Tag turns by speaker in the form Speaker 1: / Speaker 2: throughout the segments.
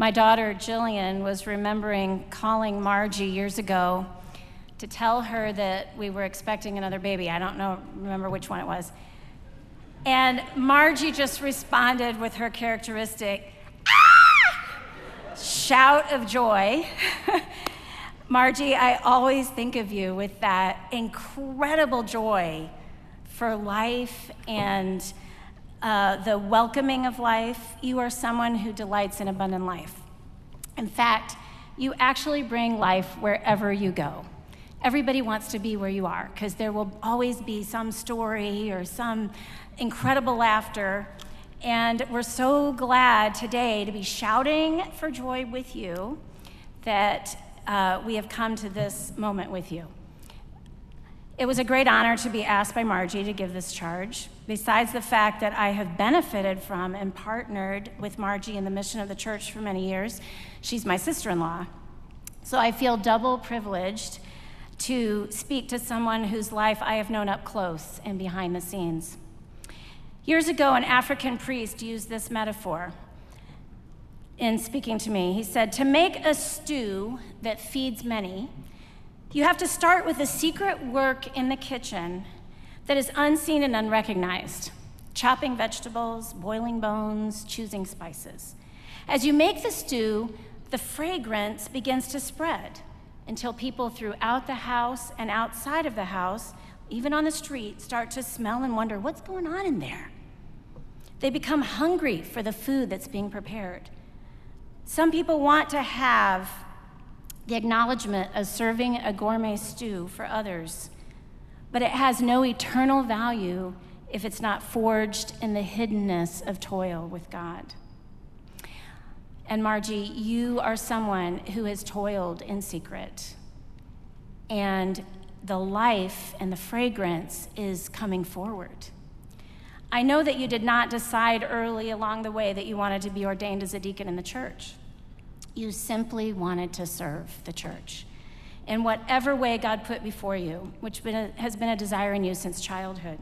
Speaker 1: My daughter Jillian was remembering calling Margie years ago to tell her that we were expecting another baby. I don't know, remember which one it was. And Margie just responded with her characteristic ah! shout of joy. Margie, I always think of you with that incredible joy for life and uh, the welcoming of life. You are someone who delights in abundant life. In fact, you actually bring life wherever you go. Everybody wants to be where you are because there will always be some story or some incredible laughter. And we're so glad today to be shouting for joy with you that uh, we have come to this moment with you. It was a great honor to be asked by Margie to give this charge. Besides the fact that I have benefited from and partnered with Margie in the mission of the church for many years, she's my sister in law. So I feel double privileged to speak to someone whose life I have known up close and behind the scenes. Years ago, an African priest used this metaphor in speaking to me. He said, To make a stew that feeds many, you have to start with a secret work in the kitchen that is unseen and unrecognized chopping vegetables, boiling bones, choosing spices. As you make the stew, the fragrance begins to spread until people throughout the house and outside of the house, even on the street, start to smell and wonder what's going on in there. They become hungry for the food that's being prepared. Some people want to have the acknowledgement of serving a gourmet stew for others, but it has no eternal value if it's not forged in the hiddenness of toil with God. And Margie, you are someone who has toiled in secret, and the life and the fragrance is coming forward. I know that you did not decide early along the way that you wanted to be ordained as a deacon in the church. You simply wanted to serve the church in whatever way God put before you, which has been a desire in you since childhood.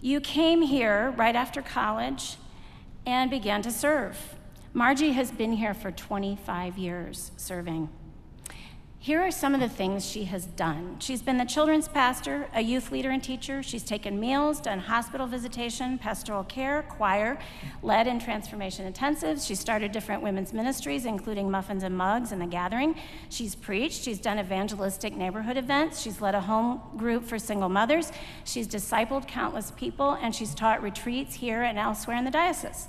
Speaker 1: You came here right after college and began to serve. Margie has been here for 25 years serving. Here are some of the things she has done. She's been the children's pastor, a youth leader and teacher. She's taken meals, done hospital visitation, pastoral care, choir, led in transformation intensives. She started different women's ministries, including Muffins and Mugs and The Gathering. She's preached. She's done evangelistic neighborhood events. She's led a home group for single mothers. She's discipled countless people, and she's taught retreats here and elsewhere in the diocese.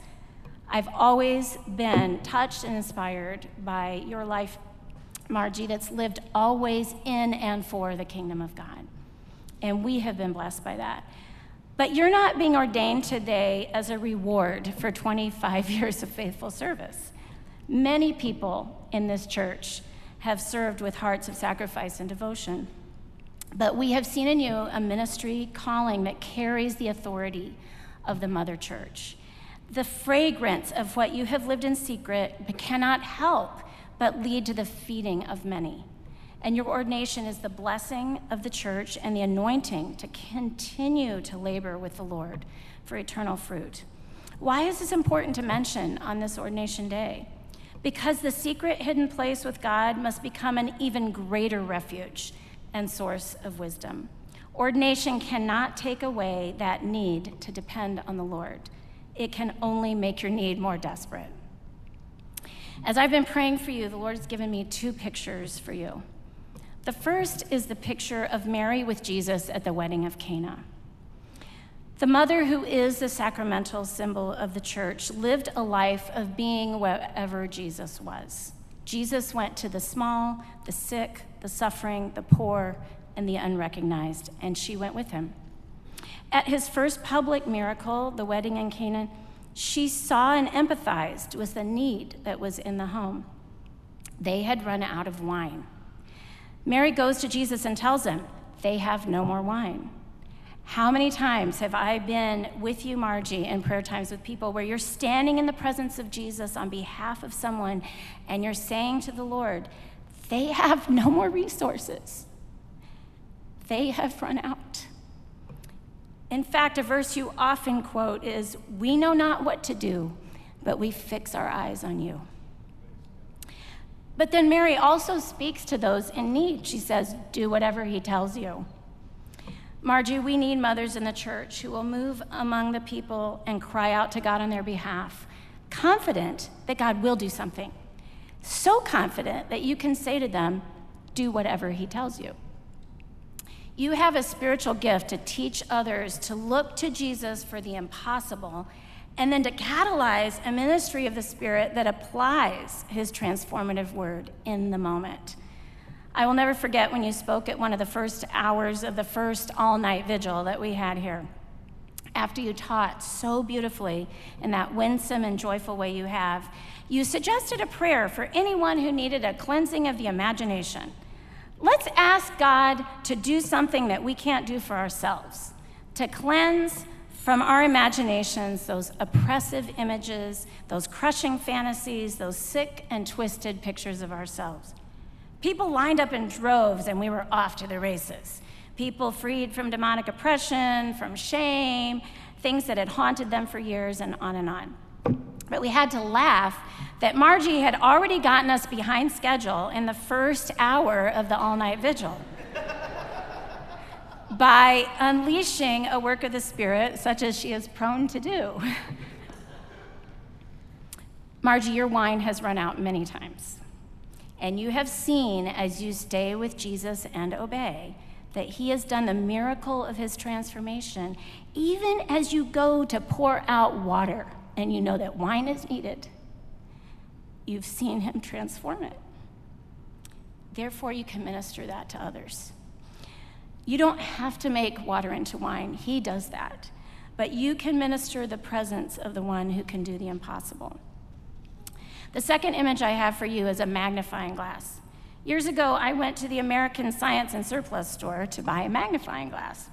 Speaker 1: I've always been touched and inspired by your life Margie, that's lived always in and for the kingdom of God. And we have been blessed by that. But you're not being ordained today as a reward for 25 years of faithful service. Many people in this church have served with hearts of sacrifice and devotion. But we have seen in you a ministry calling that carries the authority of the mother church. The fragrance of what you have lived in secret cannot help but lead to the feeding of many. And your ordination is the blessing of the church and the anointing to continue to labor with the Lord for eternal fruit. Why is this important to mention on this ordination day? Because the secret hidden place with God must become an even greater refuge and source of wisdom. Ordination cannot take away that need to depend on the Lord, it can only make your need more desperate. As I've been praying for you, the Lord has given me two pictures for you. The first is the picture of Mary with Jesus at the wedding of Cana. The mother, who is the sacramental symbol of the church, lived a life of being wherever Jesus was. Jesus went to the small, the sick, the suffering, the poor, and the unrecognized, and she went with him. At his first public miracle, the wedding in Canaan, she saw and empathized with the need that was in the home. They had run out of wine. Mary goes to Jesus and tells him, They have no more wine. How many times have I been with you, Margie, in prayer times with people where you're standing in the presence of Jesus on behalf of someone and you're saying to the Lord, They have no more resources, they have run out. In fact, a verse you often quote is We know not what to do, but we fix our eyes on you. But then Mary also speaks to those in need. She says, Do whatever he tells you. Margie, we need mothers in the church who will move among the people and cry out to God on their behalf, confident that God will do something. So confident that you can say to them, Do whatever he tells you. You have a spiritual gift to teach others to look to Jesus for the impossible and then to catalyze a ministry of the Spirit that applies his transformative word in the moment. I will never forget when you spoke at one of the first hours of the first all night vigil that we had here. After you taught so beautifully in that winsome and joyful way you have, you suggested a prayer for anyone who needed a cleansing of the imagination. Let's ask God to do something that we can't do for ourselves, to cleanse from our imaginations those oppressive images, those crushing fantasies, those sick and twisted pictures of ourselves. People lined up in droves and we were off to the races. People freed from demonic oppression, from shame, things that had haunted them for years, and on and on. But we had to laugh that Margie had already gotten us behind schedule in the first hour of the all night vigil by unleashing a work of the Spirit, such as she is prone to do. Margie, your wine has run out many times. And you have seen as you stay with Jesus and obey that he has done the miracle of his transformation, even as you go to pour out water and you know that wine is needed. You've seen him transform it. Therefore, you can minister that to others. You don't have to make water into wine, He does that. But you can minister the presence of the one who can do the impossible. The second image I have for you is a magnifying glass. Years ago, I went to the American Science and Surplus store to buy a magnifying glass.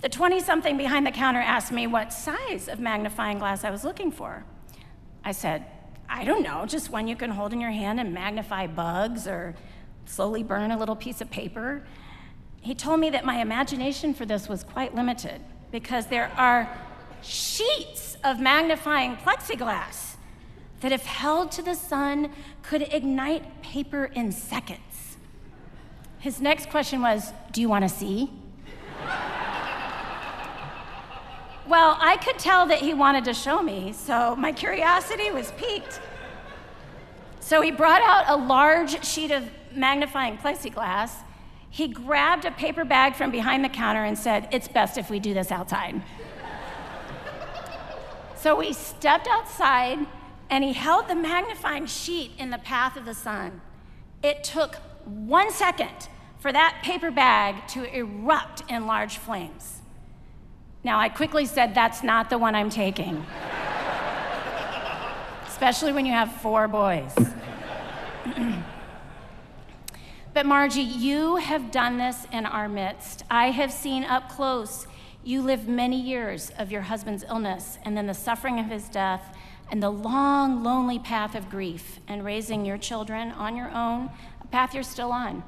Speaker 1: The 20 something behind the counter asked me what size of magnifying glass I was looking for. I said, I don't know, just one you can hold in your hand and magnify bugs or slowly burn a little piece of paper he told me that my imagination for this was quite limited because there are sheets of magnifying plexiglass that, if held to the sun, could ignite paper in seconds. His next question was Do you want to see? Well, I could tell that he wanted to show me, so my curiosity was piqued. So he brought out a large sheet of magnifying plexiglass he grabbed a paper bag from behind the counter and said, It's best if we do this outside. so we stepped outside and he held the magnifying sheet in the path of the sun. It took one second for that paper bag to erupt in large flames. Now, I quickly said, That's not the one I'm taking. Especially when you have four boys. But Margie, you have done this in our midst. I have seen up close. You live many years of your husband's illness and then the suffering of his death and the long, lonely path of grief and raising your children on your own, a path you're still on.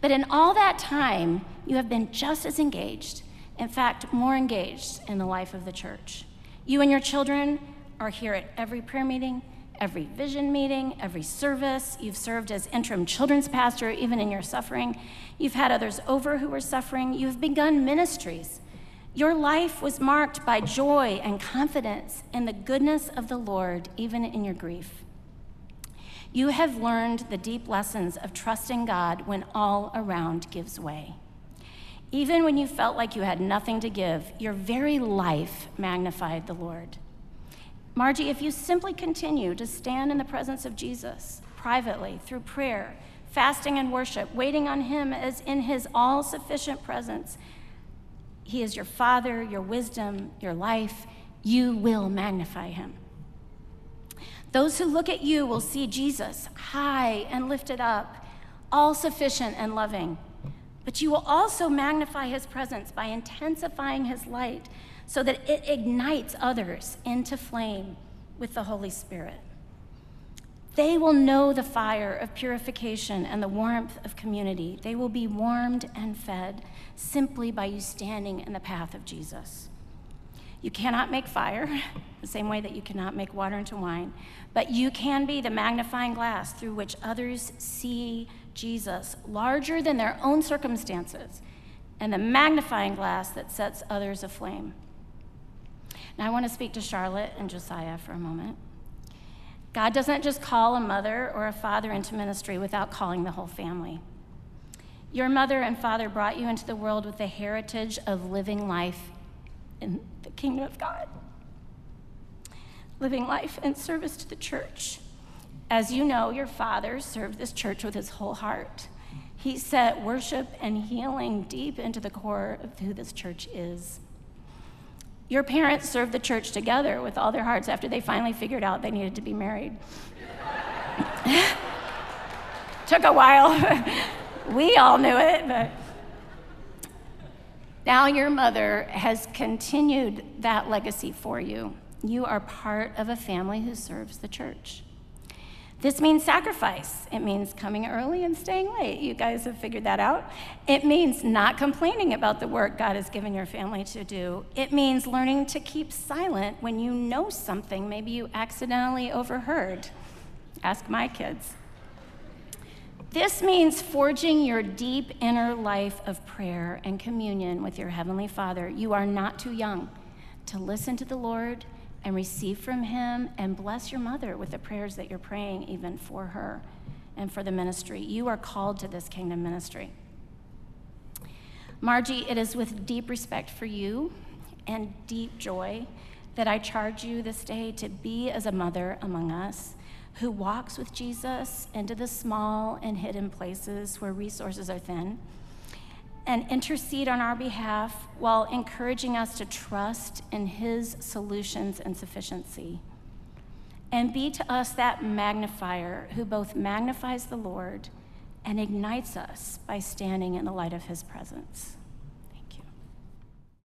Speaker 1: But in all that time, you have been just as engaged, in fact, more engaged in the life of the church. You and your children are here at every prayer meeting every vision meeting, every service. You've served as interim children's pastor, even in your suffering. You've had others over who were suffering. You've begun ministries. Your life was marked by joy and confidence in the goodness of the Lord, even in your grief. You have learned the deep lessons of trusting God when all around gives way. Even when you felt like you had nothing to give, your very life magnified the Lord. Margie, if you simply continue to stand in the presence of Jesus privately through prayer, fasting, and worship, waiting on Him as in His all sufficient presence, He is your Father, your wisdom, your life. You will magnify Him. Those who look at you will see Jesus high and lifted up, all sufficient and loving. But you will also magnify His presence by intensifying His light so that it ignites others into flame with the Holy Spirit. They will know the fire of purification and the warmth of community. They will be warmed and fed simply by you standing in the path of Jesus. You cannot make fire, the same way that you cannot make water into wine, but you can be the magnifying glass through which others see Jesus, larger than their own circumstances, and the magnifying glass that sets others aflame. Now, I want to speak to Charlotte and Josiah for a moment. God doesn't just call a mother or a father into ministry without calling the whole family. Your mother and father brought you into the world with the heritage of living life in the kingdom of God, living life in service to the church. As you know, your father served this church with his whole heart. He set worship and healing deep into the core of who this church is. Your parents served the church together with all their hearts after they finally figured out they needed to be married. Took a while. we all knew it, but now your mother has continued that legacy for you. You are part of a family who serves the church. This means sacrifice. It means coming early and staying late. You guys have figured that out. It means not complaining about the work God has given your family to do. It means learning to keep silent when you know something maybe you accidentally overheard. Ask my kids. This means forging your deep inner life of prayer and communion with your Heavenly Father. You are not too young to listen to the Lord and receive from Him and bless your mother with the prayers that you're praying, even for her and for the ministry. You are called to this kingdom ministry. Margie, it is with deep respect for you and deep joy that I charge you this day to be as a mother among us who walks with Jesus into the small and hidden places where resources are thin and intercede on our behalf while encouraging us to trust in his solutions and sufficiency. And be to us that magnifier who both magnifies the Lord and ignites us by standing in the light of his presence.